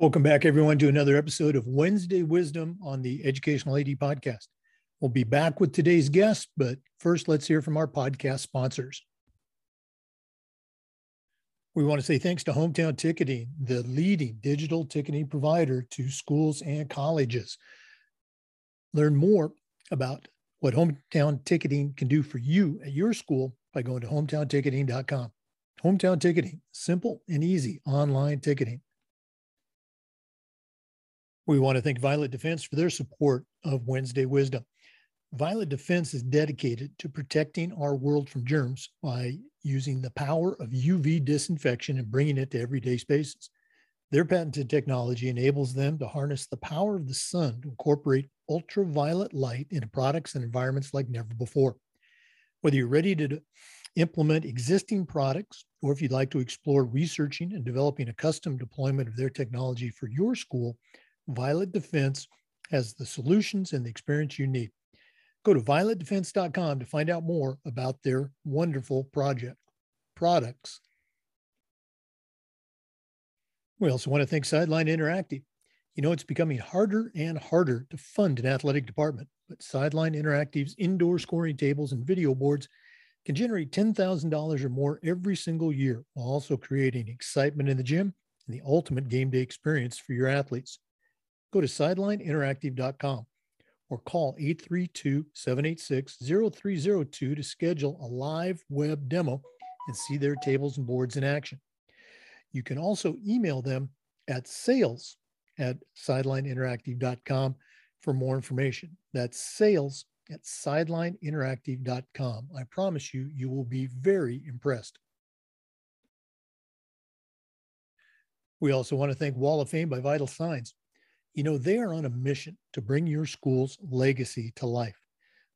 Welcome back, everyone, to another episode of Wednesday Wisdom on the Educational AD Podcast. We'll be back with today's guest, but first, let's hear from our podcast sponsors. We want to say thanks to Hometown Ticketing, the leading digital ticketing provider to schools and colleges. Learn more about what Hometown Ticketing can do for you at your school by going to hometownticketing.com. Hometown Ticketing, simple and easy online ticketing. We want to thank Violet Defense for their support of Wednesday Wisdom. Violet Defense is dedicated to protecting our world from germs by using the power of UV disinfection and bringing it to everyday spaces. Their patented technology enables them to harness the power of the sun to incorporate ultraviolet light into products and environments like never before. Whether you're ready to implement existing products or if you'd like to explore researching and developing a custom deployment of their technology for your school, Violet Defense has the solutions and the experience you need. Go to violetdefense.com to find out more about their wonderful project products. We also want to thank Sideline Interactive. You know, it's becoming harder and harder to fund an athletic department, but Sideline Interactive's indoor scoring tables and video boards can generate $10,000 or more every single year while also creating excitement in the gym and the ultimate game day experience for your athletes go to sidelineinteractive.com or call 832 786 0302 to schedule a live web demo and see their tables and boards in action. You can also email them at sales at sidelineinteractive.com for more information. That's sales at sidelineinteractive.com. I promise you, you will be very impressed. We also want to thank Wall of Fame by Vital Signs. You know, they are on a mission to bring your school's legacy to life.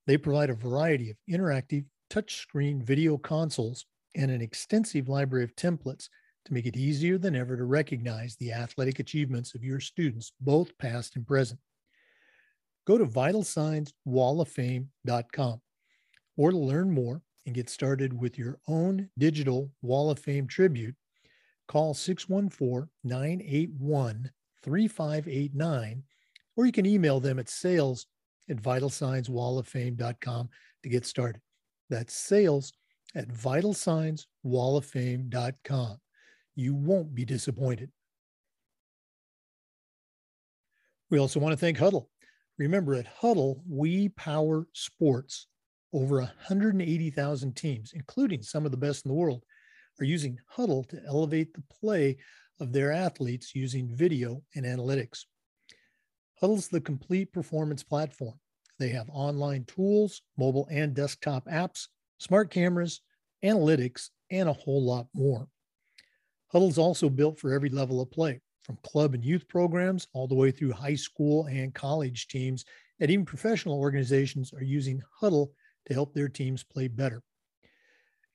They provide a variety of interactive touchscreen video consoles and an extensive library of templates to make it easier than ever to recognize the athletic achievements of your students, both past and present. Go to vitalsignswalloffame.com or to learn more and get started with your own digital Wall of Fame tribute, call 614 981 3589, or you can email them at sales at vitalsignswalloffame.com to get started. That's sales at vitalsignswalloffame.com. You won't be disappointed. We also want to thank Hudl. Remember, at Hudl, we power sports. Over 180,000 teams, including some of the best in the world, are using Hudl to elevate the play of their athletes using video and analytics. Hudl's the complete performance platform. They have online tools, mobile and desktop apps, smart cameras, analytics, and a whole lot more. Hudl's also built for every level of play, from club and youth programs all the way through high school and college teams, and even professional organizations are using Hudl to help their teams play better.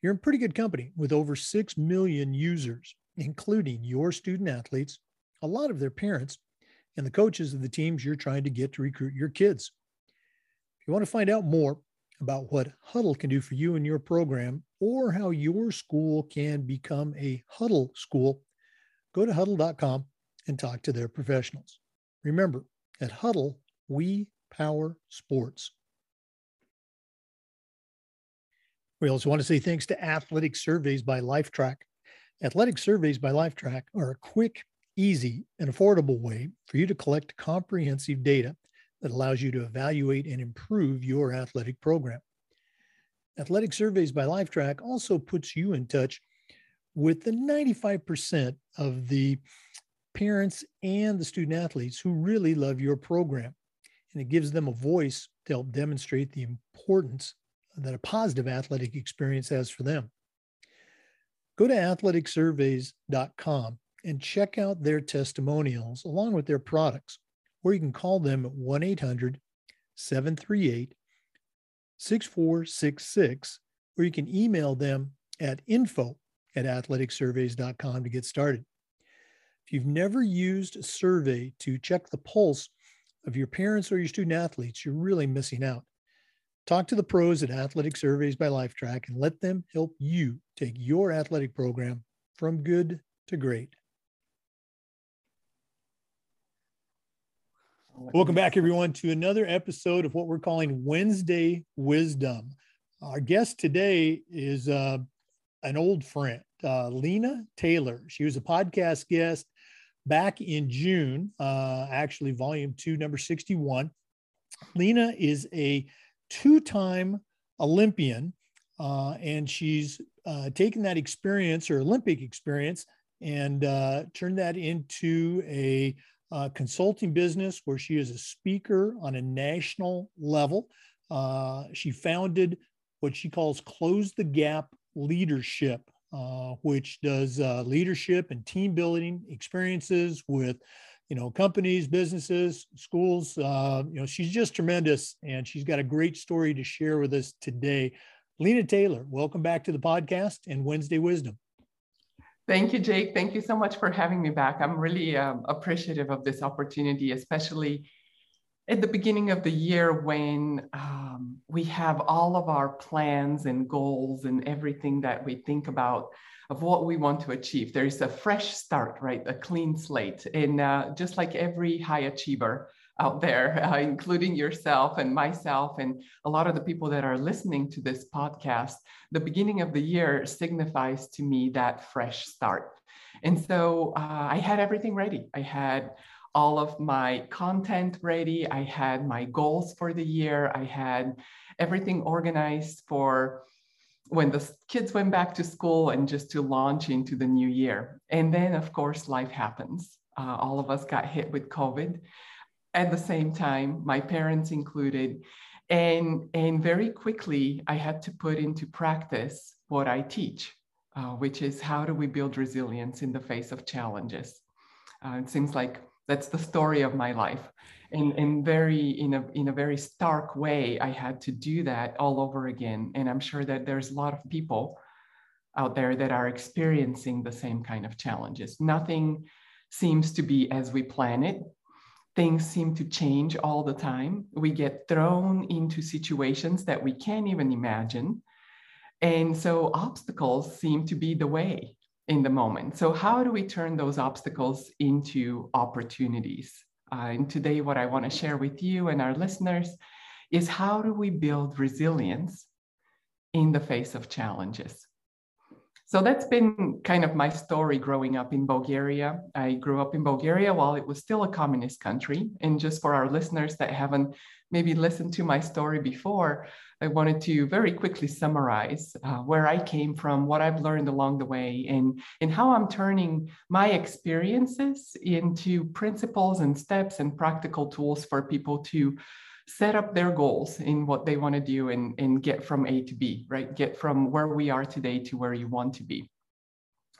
You're in pretty good company with over 6 million users including your student athletes, a lot of their parents, and the coaches of the teams you're trying to get to recruit your kids. If you want to find out more about what Hudl can do for you and your program, or how your school can become a Hudl school, go to hudl.com and talk to their professionals. Remember, at Hudl, we power sports. We also want to say thanks to Athletic Surveys by Lifetrack. Athletic surveys by Lifetrack are a quick, easy, and affordable way for you to collect comprehensive data that allows you to evaluate and improve your athletic program. Athletic Surveys by Lifetrack also puts you in touch with the 95% of the parents and the student athletes who really love your program. And it gives them a voice to help demonstrate the importance that a positive athletic experience has for them. Go to athleticsurveys.com and check out their testimonials along with their products, or you can call them at 1 800 738 6466, or you can email them at info at athleticsurveys.com to get started. If you've never used a survey to check the pulse of your parents or your student athletes, you're really missing out. Talk to the pros at Athletic Surveys by Lifetrack and let them help you take your athletic program from good to great. Welcome back, everyone, to another episode of what we're calling Wednesday Wisdom. Our guest today is uh, an old friend, uh, Lena Taylor. She was a podcast guest back in June, uh, actually, volume two, number 61. Lena is a two time Olympian, uh, and she's uh, taken that experience or Olympic experience and uh, turned that into a uh, consulting business where she is a speaker on a national level. Uh, she founded what she calls Close the Gap Leadership, uh, which does leadership and team building experiences with you know companies businesses schools uh, you know she's just tremendous and she's got a great story to share with us today lena taylor welcome back to the podcast and wednesday wisdom Thank you, Jake. Thank you so much for having me back. I'm really um, appreciative of this opportunity, especially at the beginning of the year when um, we have all of our plans and goals and everything that we think about of what we want to achieve. There's a fresh start, right? A clean slate. And uh, just like every high achiever, out there, uh, including yourself and myself, and a lot of the people that are listening to this podcast. The beginning of the year signifies to me that fresh start. And so uh, I had everything ready. I had all of my content ready. I had my goals for the year. I had everything organized for when the kids went back to school and just to launch into the new year. And then, of course, life happens. Uh, all of us got hit with COVID at the same time, my parents included. And, and very quickly, I had to put into practice what I teach, uh, which is how do we build resilience in the face of challenges? Uh, it seems like that's the story of my life. And, very in a, in a very stark way, I had to do that all over again. And I'm sure that there's a lot of people out there that are experiencing the same kind of challenges. Nothing seems to be as we plan it things seem to change all the time. We get thrown into situations that we can't even imagine. And so obstacles seem to be the way in the moment. So, how do we turn those obstacles into opportunities? Uh, and today, what I want to share with you and our listeners is how do we build resilience in the face of challenges? So that's been kind of my story growing up in Bulgaria. I grew up in Bulgaria while it was still a communist country. And just for our listeners that haven't maybe listened to my story before, I wanted to very quickly summarize uh, where I came from, what I've learned along the way, and, and how I'm turning my experiences into principles and steps and practical tools for people to set up their goals in what they want to do and, and get from A to B, right? Get from where we are today to where you want to be.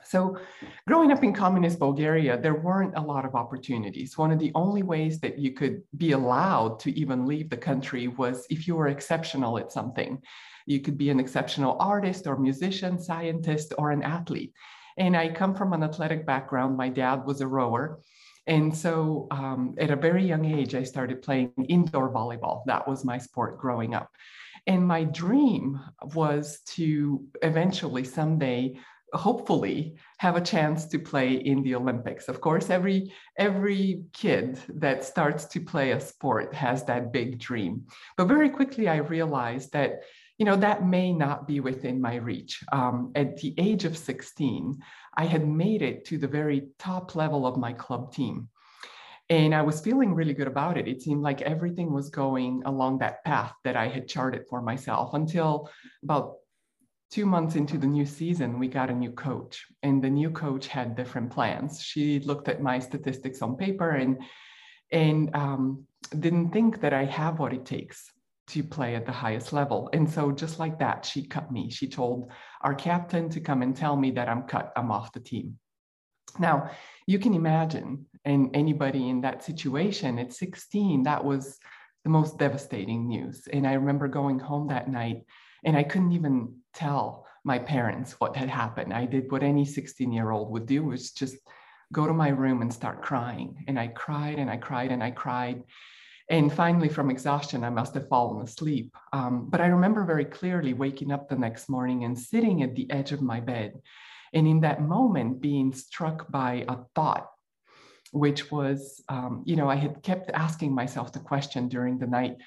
So, growing up in communist Bulgaria, there weren't a lot of opportunities. One of the only ways that you could be allowed to even leave the country was if you were exceptional at something. You could be an exceptional artist or musician, scientist, or an athlete. And I come from an athletic background. My dad was a rower. And so um, at a very young age, I started playing indoor volleyball. That was my sport growing up. And my dream was to eventually someday hopefully have a chance to play in the olympics of course every every kid that starts to play a sport has that big dream but very quickly i realized that you know that may not be within my reach um, at the age of 16 I had made it to the very top level of my club team. And I was feeling really good about it. It seemed like everything was going along that path that I had charted for myself until about two months into the new season, we got a new coach, and the new coach had different plans. She looked at my statistics on paper and and um, didn't think that I have what it takes to play at the highest level. And so, just like that, she cut me. She told our captain to come and tell me that I'm cut, I'm off the team. Now, you can imagine, and anybody in that situation at 16, that was the most devastating news. And I remember going home that night and I couldn't even tell my parents what had happened. I did what any 16 year old would do was just go to my room and start crying. And I cried and I cried and I cried. And finally, from exhaustion, I must have fallen asleep. Um, but I remember very clearly waking up the next morning and sitting at the edge of my bed. And in that moment, being struck by a thought. which was, um, you know, I had kept asking myself the question during the night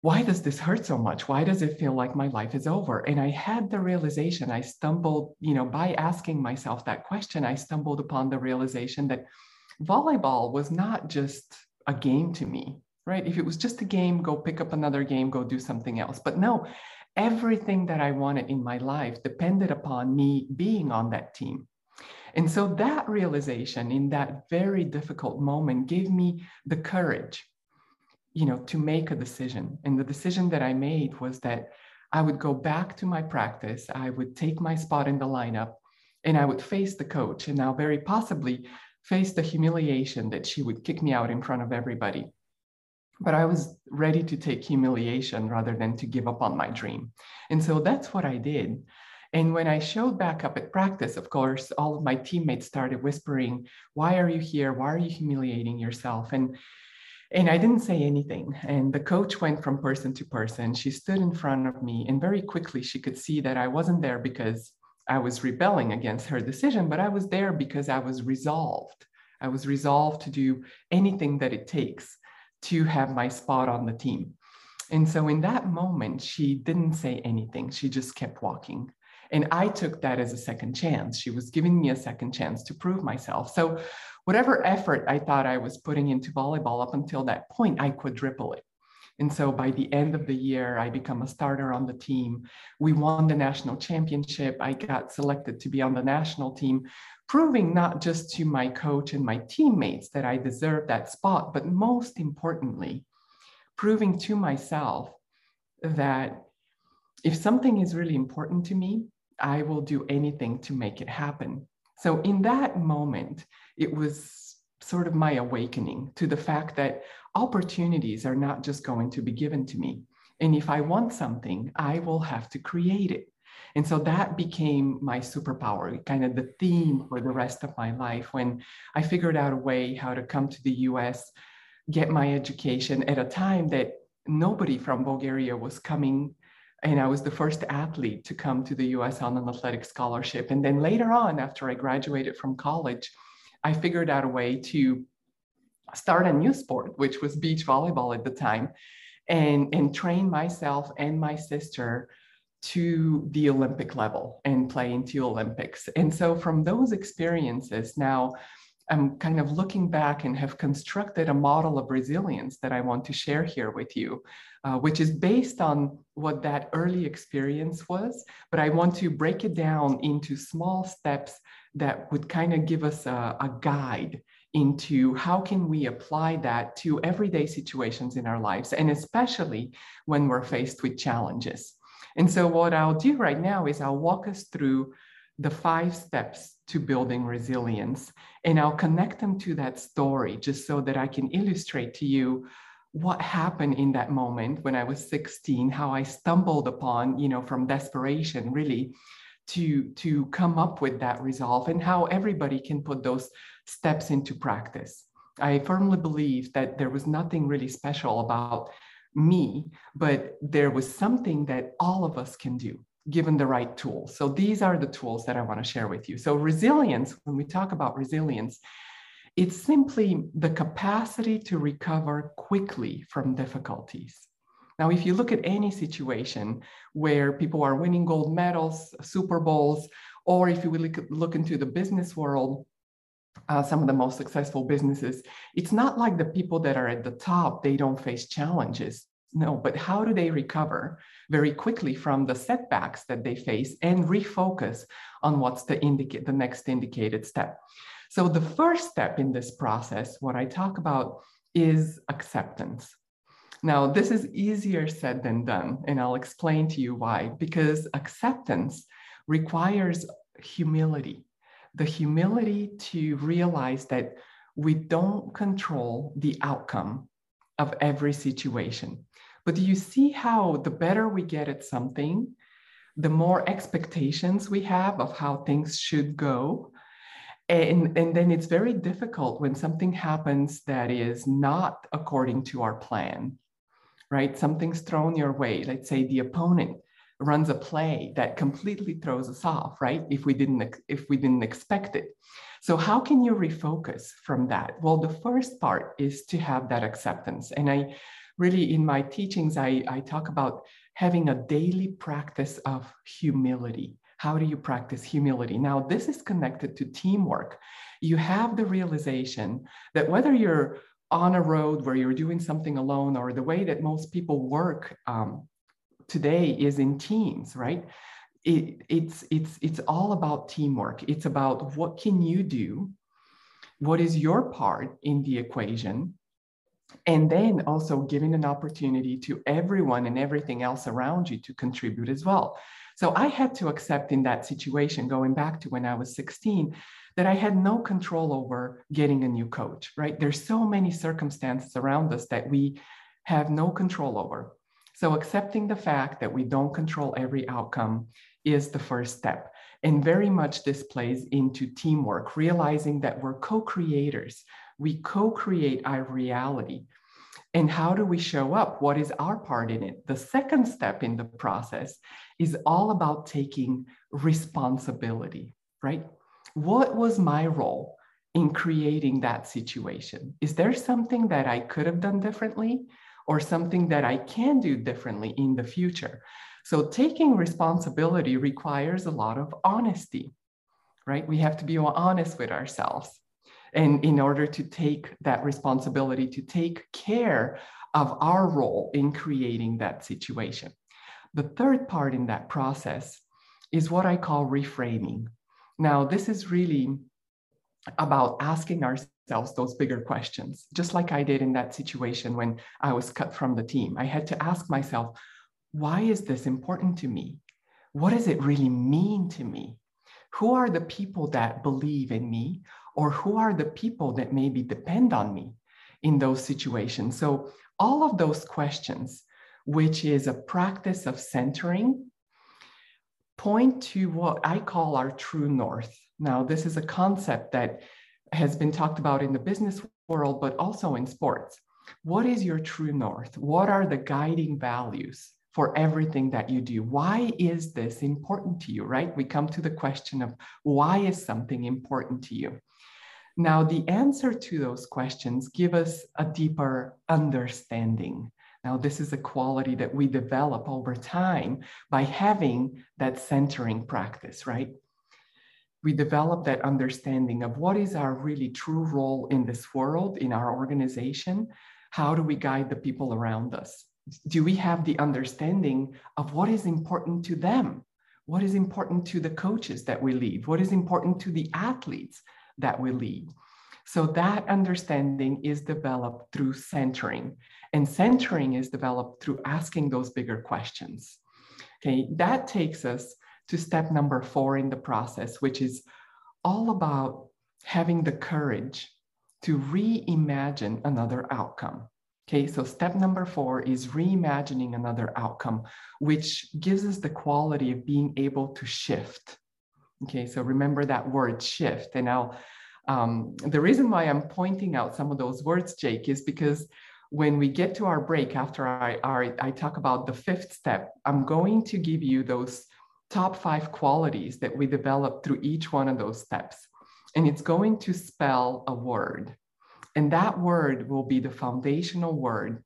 why does this hurt so much? Why does it feel like my life is over? And I had the realization, I stumbled, you know, by asking myself that question, I stumbled upon the realization that volleyball was not just a game to me, right? If it was just a game, go pick up another game, go do something else. But no, everything that I wanted in my life depended upon me being on that team. And so that realization in that very difficult moment gave me the courage you know, to make a decision. And the decision that I made was that I would go back to my practice, I would take my spot in the lineup, and I would face the coach, and now very possibly face the humiliation that she would kick me out in front of everybody. But I was ready to take humiliation rather than to give up on my dream. And so that's what I did. And when I showed back up at practice, of course, all of my teammates started whispering, Why are you here? Why are you humiliating yourself? And and I didn't say anything. And the coach went from person to person. She stood in front of me, and very quickly she could see that I wasn't there because I was rebelling against her decision, but I was there because I was resolved. I was resolved to do anything that it takes to have my spot on the team. And so in that moment, she didn't say anything. She just kept walking. And I took that as a second chance. She was giving me a second chance to prove myself. So whatever effort I thought I was putting into volleyball up until that point, I quadruple it. And so by the end of the year, I become a starter on the team. We won the national championship. I got selected to be on the national team, proving not just to my coach and my teammates that I deserved that spot, but most importantly, proving to myself that if something is really important to me, I will do anything to make it happen. So in that moment, it was sort of my awakening to the fact that opportunities are not just going to be given to me. And if I want something, I will have to create it. And so that became my superpower, kind of the theme for the rest of my life when I figured out a way how to come to the US, get my education at a time that nobody from Bulgaria was coming and I was the first athlete to come to the US on an athletic scholarship. And then later on, after I graduated from college, I figured out a way to start a new sport, which was beach volleyball at the time, and, and train myself and my sister to the Olympic level and play into the Olympics. And so from those experiences, now I'm kind of looking back and have constructed a model of resilience that I want to share here with you, uh, which is based on what that early experience was. But I want to break it down into small steps that would kind of give us a, a guide into how can we apply that to everyday situations in our lives, and especially when we're faced with challenges. And so what I'll do right now is I'll walk us through the five steps to building resilience. And I'll connect them to that story just so that I can illustrate to you what happened in that moment when I was 16, how I stumbled upon, you know, from desperation really to, to come up with that resolve and how everybody can put those steps into practice. I firmly believe that there was nothing really special about me, but there was something that all of us can do given the right tools. So these are the tools that I want to share with you. So resilience, when we talk about resilience, it's simply the capacity to recover quickly from difficulties. Now, if you look at any situation where people are winning gold medals, Super Bowls, or if you look, look into the business world, uh, some of the most successful businesses, it's not like the people that are at the top, they don't face challenges. No, but how do they recover very quickly from the setbacks that they face and refocus on what's the indicate the next indicated step? So the first step in this process, what I talk about is acceptance. Now, this is easier said than done, and I'll explain to you why. Because acceptance requires humility, the humility to realize that we don't control the outcome of every situation. But do you see how the better we get at something, the more expectations we have of how things should go? And, and then it's very difficult when something happens that is not according to our plan, right? Something's thrown your way. Let's say the opponent runs a play that completely throws us off, right? If we didn't if we didn't expect it. So how can you refocus from that? Well, the first part is to have that acceptance. And I really in my teachings I, I talk about having a daily practice of humility. How do you practice humility? Now, this is connected to teamwork. You have the realization that whether you're on a road where you're doing something alone or the way that most people work um, today is in teams, right? It, it's it's it's all about teamwork. It's about what can you do, what is your part in the equation, and then also giving an opportunity to everyone and everything else around you to contribute as well. So I had to accept in that situation, going back to when I was 16, that I had no control over getting a new coach, right? There's so many circumstances around us that we have no control over. So accepting the fact that we don't control every outcome is the first step. And very much this plays into teamwork, realizing that we're co creators. We co create our reality. And how do we show up? What is our part in it? The second step in the process is all about taking responsibility, right? What was my role in creating that situation? Is there something that I could have done differently? Or something that I can do differently in the future. So taking responsibility requires a lot of honesty, right? We have to be honest with ourselves. And in order to take that responsibility, to take care of our role in creating that situation. The third part in that process is what I call reframing. Now, this is really about asking ourselves those bigger questions, just like I did in that situation when I was cut from the team. I had to ask myself, why is this important to me? What does it really mean to me? Who are the people that believe in me, or who are the people that maybe depend on me in those situations? So, all of those questions, which is a practice of centering, point to what I call our true north. Now, this is a concept that has been talked about in the business world, but also in sports. What is your true north? What are the guiding values for everything that you do? Why is this important to you, right? We come to the question of why is something important to you? Now, the answer to those questions give us a deeper understanding. Now, this is a quality that we develop over time by having that centering practice, right? we develop that understanding of what is our really true role in this world, in our organization. How do we guide the people around us? Do we have the understanding of what is important to them? What is important to the coaches that we lead? What is important to the athletes that we lead? So that understanding is developed through centering. And centering is developed through asking those bigger questions. Okay, that takes us to step number four in the process, which is all about having the courage to reimagine another outcome. Okay, so step number four is reimagining another outcome, which gives us the quality of being able to shift. Okay, so remember that word shift. And now, um, the reason why I'm pointing out some of those words, Jake, is because when we get to our break after I, I, I talk about the fifth step, I'm going to give you those top five qualities that we develop through each one of those steps. And it's going to spell a word. And that word will be the foundational word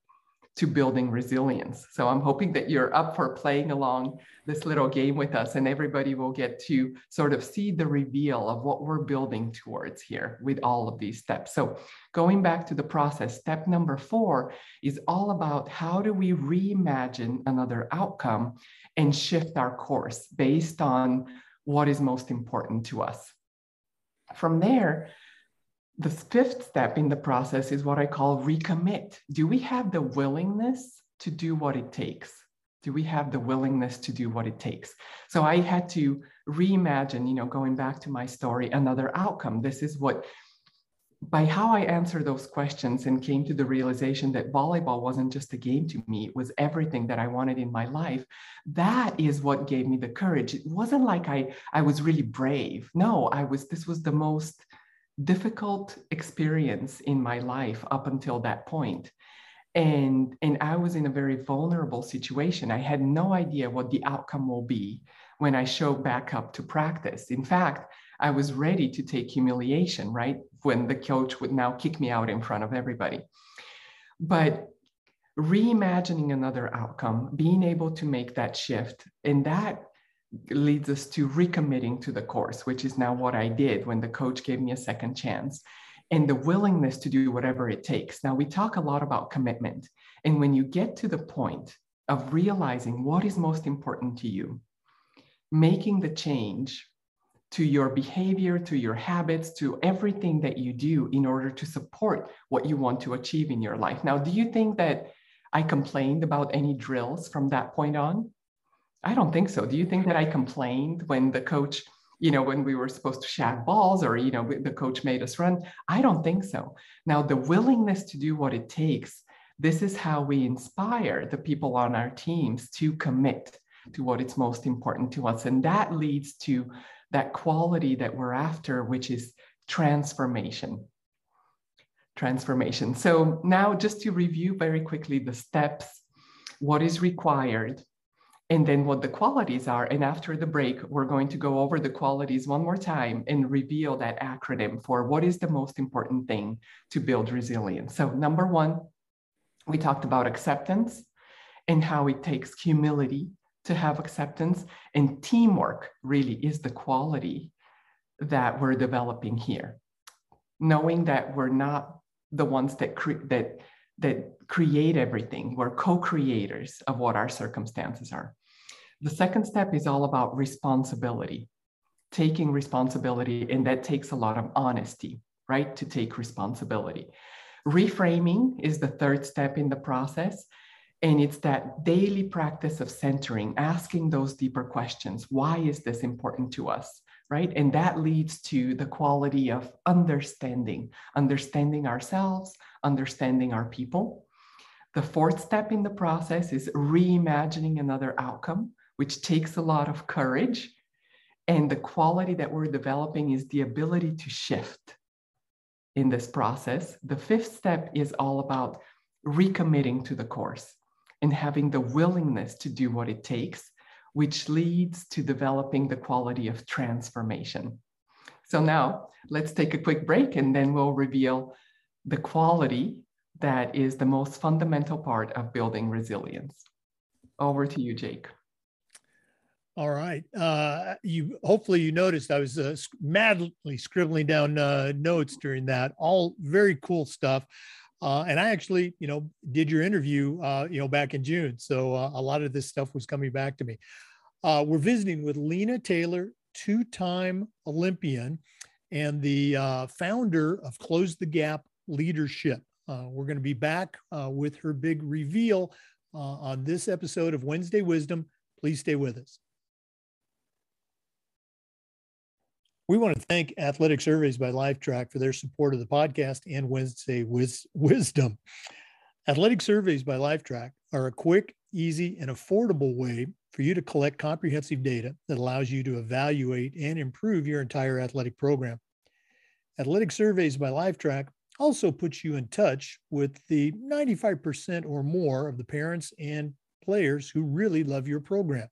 to building resilience. So I'm hoping that you're up for playing along this little game with us, and everybody will get to sort of see the reveal of what we're building towards here with all of these steps. So going back to the process, step number four is all about how do we reimagine another outcome and shift our course based on what is most important to us. From there, the fifth step in the process is what I call recommit. Do we have the willingness to do what it takes? Do we have the willingness to do what it takes? So I had to reimagine, you know, going back to my story, another outcome. This is what, by how I answered those questions and came to the realization that volleyball wasn't just a game to me, it was everything that I wanted in my life. That is what gave me the courage. It wasn't like I, I was really brave. No, I was, this was the most difficult experience in my life up until that and and i was in a very vulnerable situation. I had no idea what the outcome will be when i show back up to practice. In fact i was ready to take humiliation right when the coach would now kick me out in front of everybody. But reimagining another outcome being able to make that shift and that leads us to recommitting to the course which is now what i did when the coach gave me a second chance and the willingness to do whatever it takes. Now, we talk a lot about commitment. And when you get to the point of realizing what is most important to you, making the change to your behavior, to your habits, to everything that you do in order to support what you want to achieve in your life. Now, do you think that I complained about any drills from that point on? I don't think so. Do you think that I complained when the coach you know, when we were supposed to shag balls or, you know, the coach made us run. I don't think so. Now, the willingness to do what it takes, this is how we inspire the people on our teams to commit to what is most important to us. And that leads to that quality that we're after, which is transformation. Transformation. So now just to review very quickly the steps, what is required and then what the qualities are. And after the break, we're going to go over the qualities one more time and reveal that acronym for what is the most important thing to build resilience. So, number one, we talked about acceptance and how it takes humility to have acceptance, and teamwork really is the quality that we're developing here. Knowing that we're not the ones that, that, that create everything, we're co creators of what our circumstances are. The second step is all about responsibility, taking responsibility, and that takes a lot of honesty, right? To take responsibility. Reframing is the third step in the process. And it's that daily practice of centering, asking those deeper questions. Why is this important to us? Right. And that leads to the quality of understanding, understanding ourselves, understanding our people. The fourth step in the process is reimagining another outcome which takes a lot of courage. And the quality that we're developing is the ability to shift in this process. The fifth step is all about recommitting to the course and having the willingness to do what it takes, which leads to developing the quality of transformation. So now let's take a quick break and then we'll reveal the quality that is the most fundamental part of building resilience. Over to you, Jake. All right. Uh, you hopefully you noticed I was uh, madly scribbling down uh, notes during that. All very cool stuff. Uh, and I actually, you know, did your interview, uh, you know, back in June. So uh, a lot of this stuff was coming back to me. Uh, we're visiting with Lena Taylor, two-time Olympian, and the uh, founder of Close the Gap Leadership. Uh, we're going to be back uh, with her big reveal on this episode of Wednesday Wisdom. Please stay with us. We want to thank Athletic Surveys by Lifetrack for their support of the podcast and Wednesday Wis- Wisdom. Athletic Surveys by Lifetrack are a quick, easy, and affordable way for you to collect comprehensive data that allows you to evaluate and improve your entire athletic program. Athletic Surveys by Lifetrack also puts you in touch with the 95% or more of the parents and players who really love your program.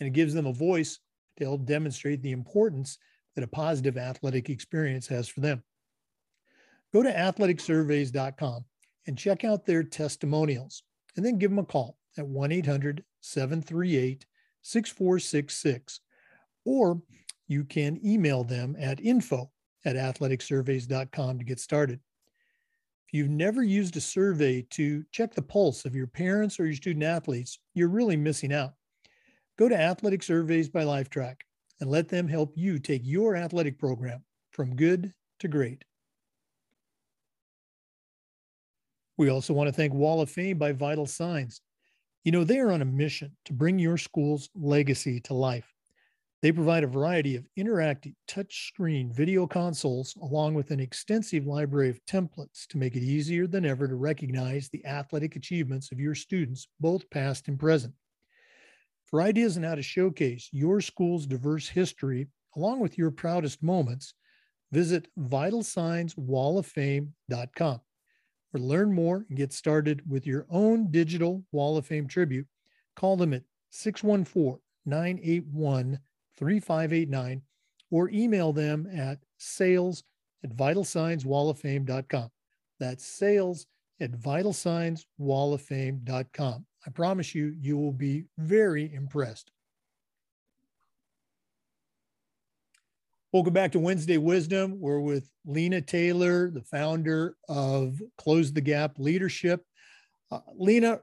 And it gives them a voice to help demonstrate the importance that a positive athletic experience has for them. Go to athleticsurveys.com and check out their testimonials, and then give them a call at 1 800 738 6466. Or you can email them at info at athleticsurveys.com to get started. If you've never used a survey to check the pulse of your parents or your student athletes, you're really missing out. Go to Athletic Surveys by Lifetrack and let them help you take your athletic program from good to great. We also want to thank Wall of Fame by Vital Signs. You know, they are on a mission to bring your school's legacy to life. They provide a variety of interactive touchscreen video consoles along with an extensive library of templates to make it easier than ever to recognize the athletic achievements of your students, both past and present. For ideas on how to showcase your school's diverse history along with your proudest moments, visit vitalsignswalloffame.com. or learn more and get started with your own digital Wall of Fame tribute, call them at 614 981 3589 or email them at sales at vitalsignswalloffame.com. That's sales at vitalsignswalloffame.com. I promise you, you will be very impressed. Welcome back to Wednesday Wisdom. We're with Lena Taylor, the founder of Close the Gap Leadership. Uh, Lena,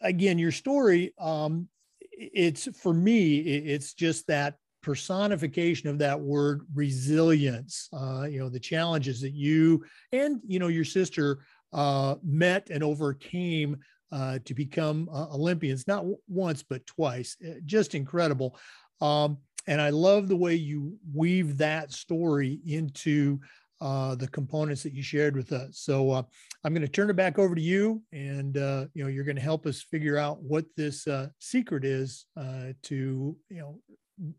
again, your story, um, it's for me, it's just that personification of that word resilience. Uh, you know, the challenges that you and, you know, your sister uh, met and overcame uh, to become uh, Olympians, not once, but twice. Uh, just incredible. Um, and I love the way you weave that story into uh, the components that you shared with us. So uh, I'm going to turn it back over to you, and uh, you know you're going to help us figure out what this uh, secret is uh, to you know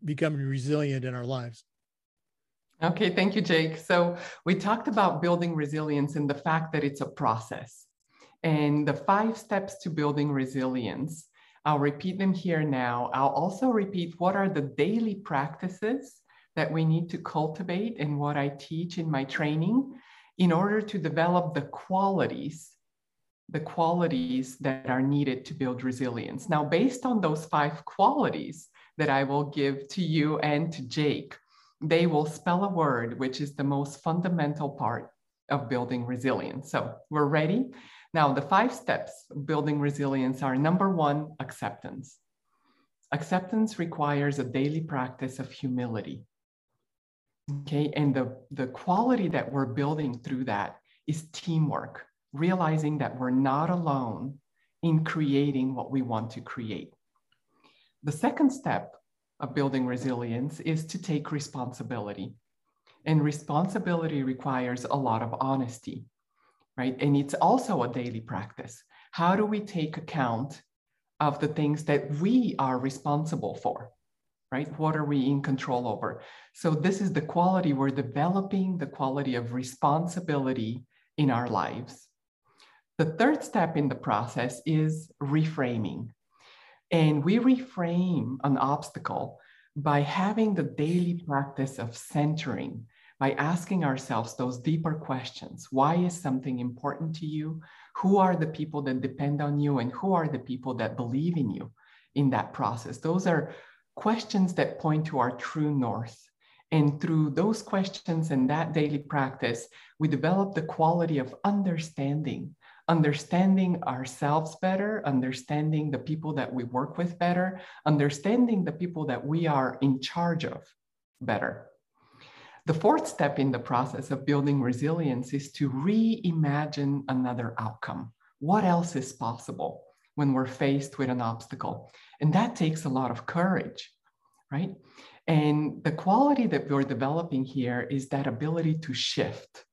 becoming resilient in our lives. Okay, thank you, Jake. So we talked about building resilience and the fact that it's a process, and the five steps to building resilience I'll repeat them here now. I'll also repeat what are the daily practices that we need to cultivate and what I teach in my training in order to develop the qualities the qualities that are needed to build resilience. Now, based on those five qualities that I will give to you and to Jake, they will spell a word, which is the most fundamental part of building resilience. So we're ready. Now, the five steps of building resilience are number one, acceptance. Acceptance requires a daily practice of humility. Okay, and the, the quality that we're building through that is teamwork, realizing that we're not alone in creating what we want to create. The second step of building resilience is to take responsibility. And responsibility requires a lot of honesty right? And it's also a daily practice. How do we take account of the things that we are responsible for, right? What are we in control over? So, this is the quality we're developing the quality of responsibility in our lives. The third step in the process is reframing. And we reframe an obstacle by having the daily practice of centering by asking ourselves those deeper questions. Why is something important to you? Who are the people that depend on you? And who are the people that believe in you in that process? Those are questions that point to our true north. And through those questions and that daily practice, we develop the quality of understanding, understanding ourselves better, understanding the people that we work with better, understanding the people that we are in charge of better. The fourth step in the process of building resilience is to reimagine another outcome. What else is possible when we're faced with an obstacle? And that takes a lot of courage, right? And the quality that we're developing here is that ability to shift,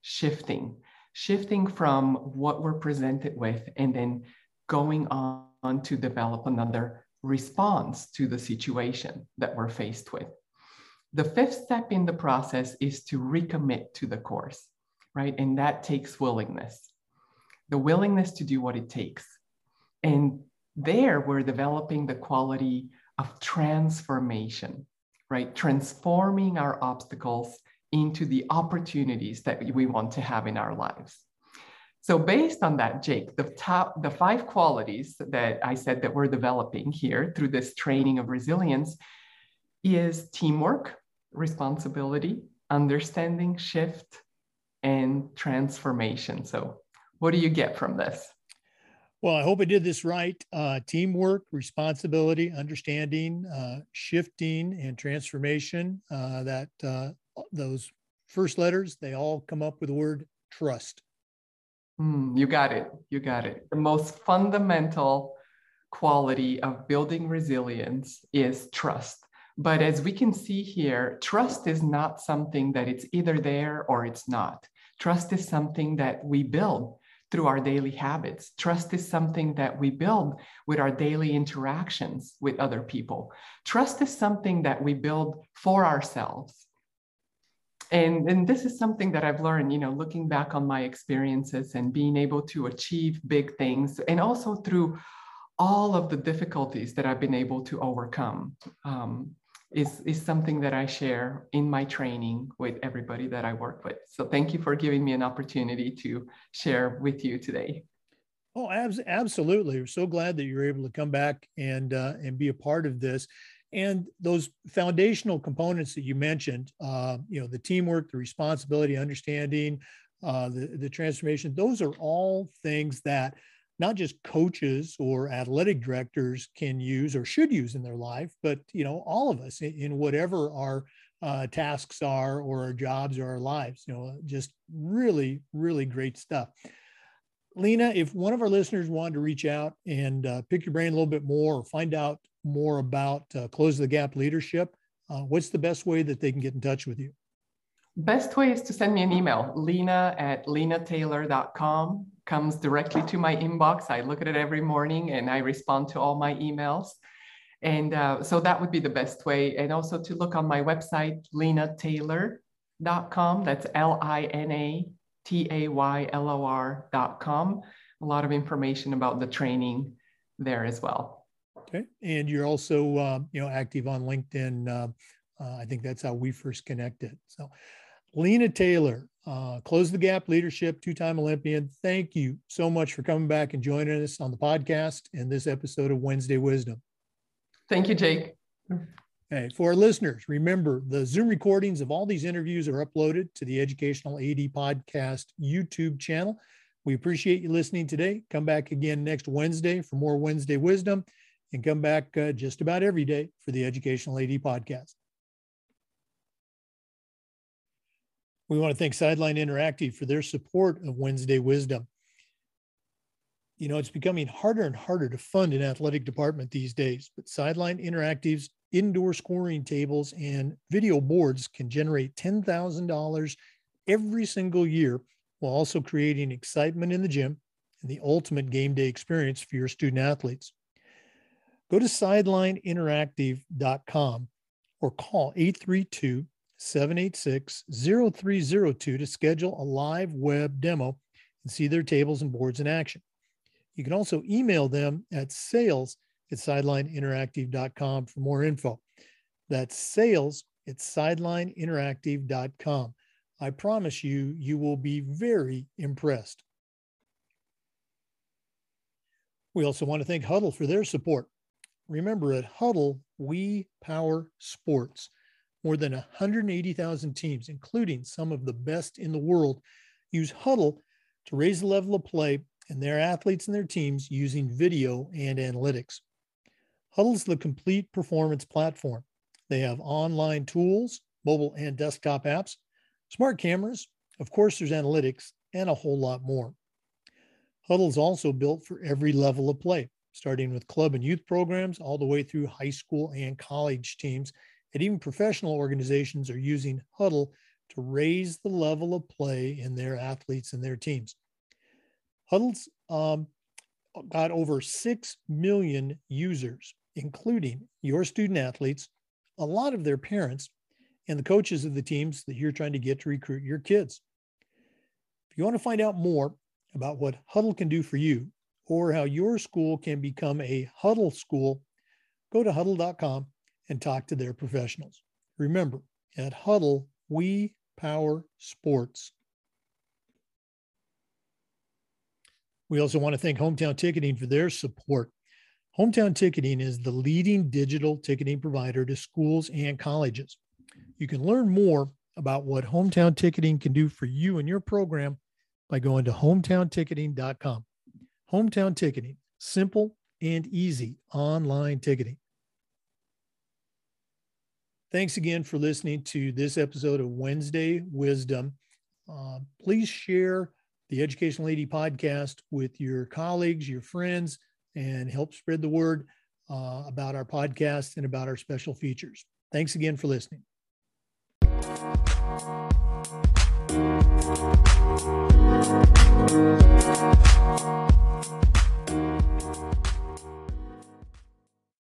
shifting, shifting from what we're presented with and then going on to develop another response to the situation that we're faced with. The fifth step in the process is to recommit to the course, right? And that takes willingness, the willingness to do what it takes. And there we're developing the quality of transformation, right? Transforming our obstacles into the opportunities that we want to have in our lives. So based on that, Jake, the top, the five qualities that I said that we're developing here through this training of resilience is teamwork, responsibility, understanding, shift, and transformation. So, what do you get from this? Well, I hope I did this right. Uh, teamwork, responsibility, understanding, uh, shifting, and transformation. Uh, that uh, those first letters they all come up with the word trust. Mm, you got it. You got it. The most fundamental quality of building resilience is trust. But as we can see here, trust is not something that it's either there or it's not. Trust is something that we build through our daily habits. Trust is something that we build with our daily interactions with other people. Trust is something that we build for ourselves. and and this is something that i've learned you know looking back on my experiences and being able to achieve big things and also through all of the difficulties that i've been able to overcome um, is, is something that i share in my training with everybody that i work with so thank you for giving me an opportunity to share with you today Oh, abs- absolutely. We're so glad that you're able to come back and uh, and be a part of this. And those foundational components that you mentioned, uh, you know, the teamwork, the responsibility, understanding, uh, the the transformation. Those are all things that not just coaches or athletic directors can use or should use in their life, but you know, all of us in, in whatever our uh, tasks are or our jobs or our lives. You know, just really, really great stuff. Lina, if one of our listeners wanted to reach out and uh, pick your brain a little bit more or find out more about uh, Close the Gap leadership, uh, what's the best way that they can get in touch with you? Best way is to send me an email. Lina at linataylor.com comes directly to my inbox. I look at it every morning and I respond to all my emails. And uh, so that would be the best way. And also to look on my website, linataylor.com. That's L I N A T A Y L O R dot com. A lot of information about the training there as well. Okay. And you're also, uh, you know, active on LinkedIn. Uh, uh, I think that's how we first connected. So, Lina Taylor, uh, Close the Gap Leadership, two time Olympian. Thank you so much for coming back and joining us on the podcast and this episode of Wednesday Wisdom. Thank you, Jake. Hey, for our listeners, remember the Zoom recordings of all these interviews are uploaded to the Educational AD Podcast YouTube channel. We appreciate you listening today. Come back again next Wednesday for more Wednesday wisdom and come back uh, just about every day for the Educational AD Podcast. We want to thank Sideline Interactive for their support of Wednesday Wisdom. You know, it's becoming harder and harder to fund an athletic department these days, but Sideline Interactive's indoor scoring tables and video boards can generate $10,000 every single year while also creating excitement in the gym and the ultimate game day experience for your student athletes. Go to sidelineinteractive.com or call 832 786 0302 to schedule a live web demo and see their tables and boards in action. You can also email them at sales at sidelineinteractive.com for more info. That's sales at sidelineinteractive.com. I promise you, you will be very impressed. We also want to thank Hudl for their support. Remember, at Hudl, we power sports. More than 180,000 teams, including some of the best in the world, use Hudl to raise the level of play and their athletes and their teams using video and analytics. Hudl's the complete performance platform. They have online tools, mobile and desktop apps, smart cameras, of course, there's analytics, and a whole lot more. Hudl's also built for every level of play, starting with club and youth programs all the way through high school and college teams. And even professional organizations are using Hudl to raise the level of play in their athletes and their teams. Hudl's um, got over 6 million users including your student athletes, a lot of their parents, and the coaches of the teams that you're trying to get to recruit your kids. If you want to find out more about what Hudl can do for you or how your school can become a Hudl school, go to hudl.com and talk to their professionals. Remember, at Hudl, we power sports. We also want to thank Hometown Ticketing for their support. Hometown Ticketing is the leading digital ticketing provider to schools and colleges. You can learn more about what Hometown Ticketing can do for you and your program by going to hometownticketing.com. Hometown Ticketing, simple and easy online ticketing. Thanks again for listening to this episode of Wednesday Wisdom. Uh, please share the Educational AD podcast with your colleagues, your friends, and help spread the word uh, about our podcast and about our special features. Thanks again for listening.